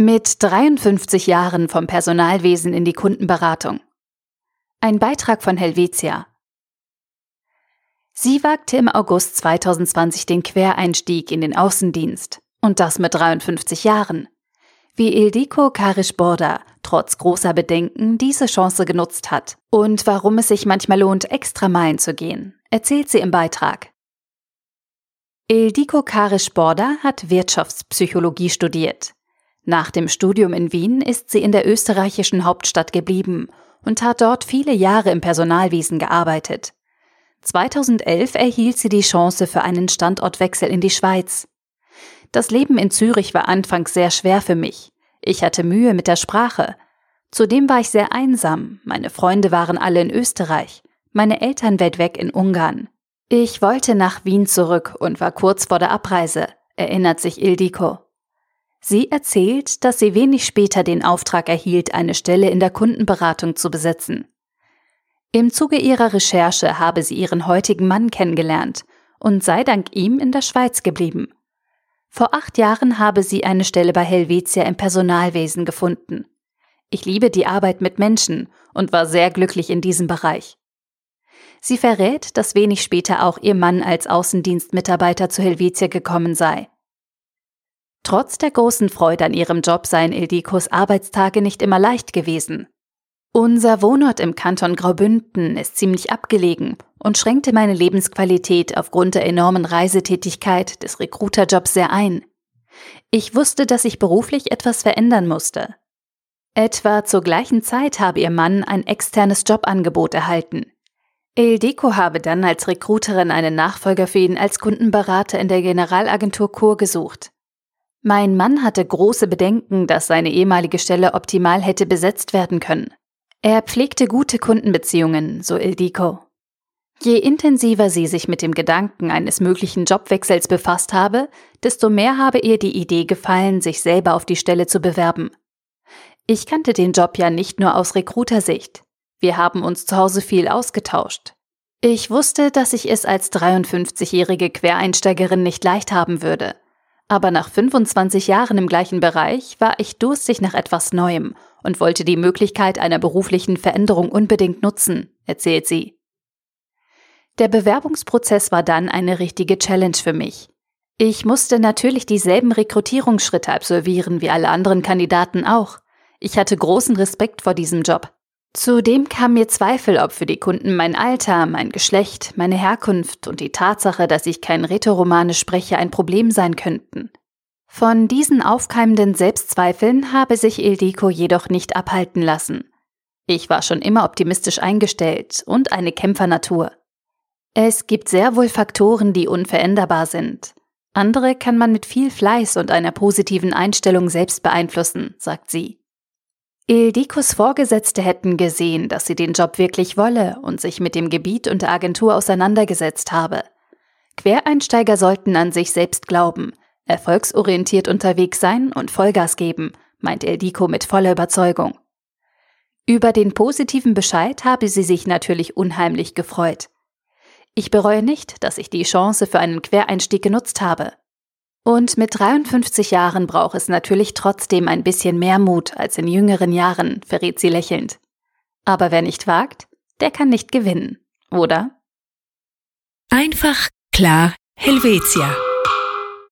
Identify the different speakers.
Speaker 1: Mit 53 Jahren vom Personalwesen in die Kundenberatung. Ein Beitrag von Helvetia. Sie wagte im August 2020 den Quereinstieg in den Außendienst. Und das mit 53 Jahren. Wie Ildiko Karisch-Borda trotz großer Bedenken diese Chance genutzt hat und warum es sich manchmal lohnt, extra Meilen zu gehen, erzählt sie im Beitrag. Ildiko Karisch-Borda hat Wirtschaftspsychologie studiert. Nach dem Studium in Wien ist sie in der österreichischen Hauptstadt geblieben und hat dort viele Jahre im Personalwesen gearbeitet. 2011 erhielt sie die Chance für einen Standortwechsel in die Schweiz. Das Leben in Zürich war anfangs sehr schwer für mich. Ich hatte Mühe mit der Sprache. Zudem war ich sehr einsam. Meine Freunde waren alle in Österreich. Meine Eltern weit weg in Ungarn. Ich wollte nach Wien zurück und war kurz vor der Abreise, erinnert sich Ildiko. Sie erzählt, dass sie wenig später den Auftrag erhielt, eine Stelle in der Kundenberatung zu besetzen. Im Zuge ihrer Recherche habe sie ihren heutigen Mann kennengelernt und sei dank ihm in der Schweiz geblieben. Vor acht Jahren habe sie eine Stelle bei Helvetia im Personalwesen gefunden. Ich liebe die Arbeit mit Menschen und war sehr glücklich in diesem Bereich. Sie verrät, dass wenig später auch ihr Mann als Außendienstmitarbeiter zu Helvetia gekommen sei. Trotz der großen Freude an ihrem Job seien Ildikos Arbeitstage nicht immer leicht gewesen. Unser Wohnort im Kanton Graubünden ist ziemlich abgelegen und schränkte meine Lebensqualität aufgrund der enormen Reisetätigkeit des Recruiterjobs sehr ein. Ich wusste, dass ich beruflich etwas verändern musste. Etwa zur gleichen Zeit habe ihr Mann ein externes Jobangebot erhalten. Eldeko habe dann als Recruiterin einen Nachfolger für ihn als Kundenberater in der Generalagentur Kur gesucht. Mein Mann hatte große Bedenken, dass seine ehemalige Stelle optimal hätte besetzt werden können. Er pflegte gute Kundenbeziehungen, so Ildiko. Je intensiver sie sich mit dem Gedanken eines möglichen Jobwechsels befasst habe, desto mehr habe ihr die Idee gefallen, sich selber auf die Stelle zu bewerben. Ich kannte den Job ja nicht nur aus Rekrutersicht. Wir haben uns zu Hause viel ausgetauscht. Ich wusste, dass ich es als 53-jährige Quereinsteigerin nicht leicht haben würde – aber nach 25 Jahren im gleichen Bereich war ich durstig nach etwas Neuem und wollte die Möglichkeit einer beruflichen Veränderung unbedingt nutzen, erzählt sie. Der Bewerbungsprozess war dann eine richtige Challenge für mich. Ich musste natürlich dieselben Rekrutierungsschritte absolvieren wie alle anderen Kandidaten auch. Ich hatte großen Respekt vor diesem Job. Zudem kam mir Zweifel, ob für die Kunden mein Alter, mein Geschlecht, meine Herkunft und die Tatsache, dass ich kein Rätoromanisch spreche, ein Problem sein könnten. Von diesen aufkeimenden Selbstzweifeln habe sich Ildiko jedoch nicht abhalten lassen. Ich war schon immer optimistisch eingestellt und eine Kämpfernatur. Es gibt sehr wohl Faktoren, die unveränderbar sind. Andere kann man mit viel Fleiß und einer positiven Einstellung selbst beeinflussen, sagt sie. Ildikos Vorgesetzte hätten gesehen, dass sie den Job wirklich wolle und sich mit dem Gebiet und der Agentur auseinandergesetzt habe. Quereinsteiger sollten an sich selbst glauben, erfolgsorientiert unterwegs sein und Vollgas geben, meint Ildiko mit voller Überzeugung. Über den positiven Bescheid habe sie sich natürlich unheimlich gefreut. Ich bereue nicht, dass ich die Chance für einen Quereinstieg genutzt habe. Und mit 53 Jahren braucht es natürlich trotzdem ein bisschen mehr Mut als in jüngeren Jahren, verrät sie lächelnd. Aber wer nicht wagt, der kann nicht gewinnen, oder?
Speaker 2: Einfach, klar, Helvetia.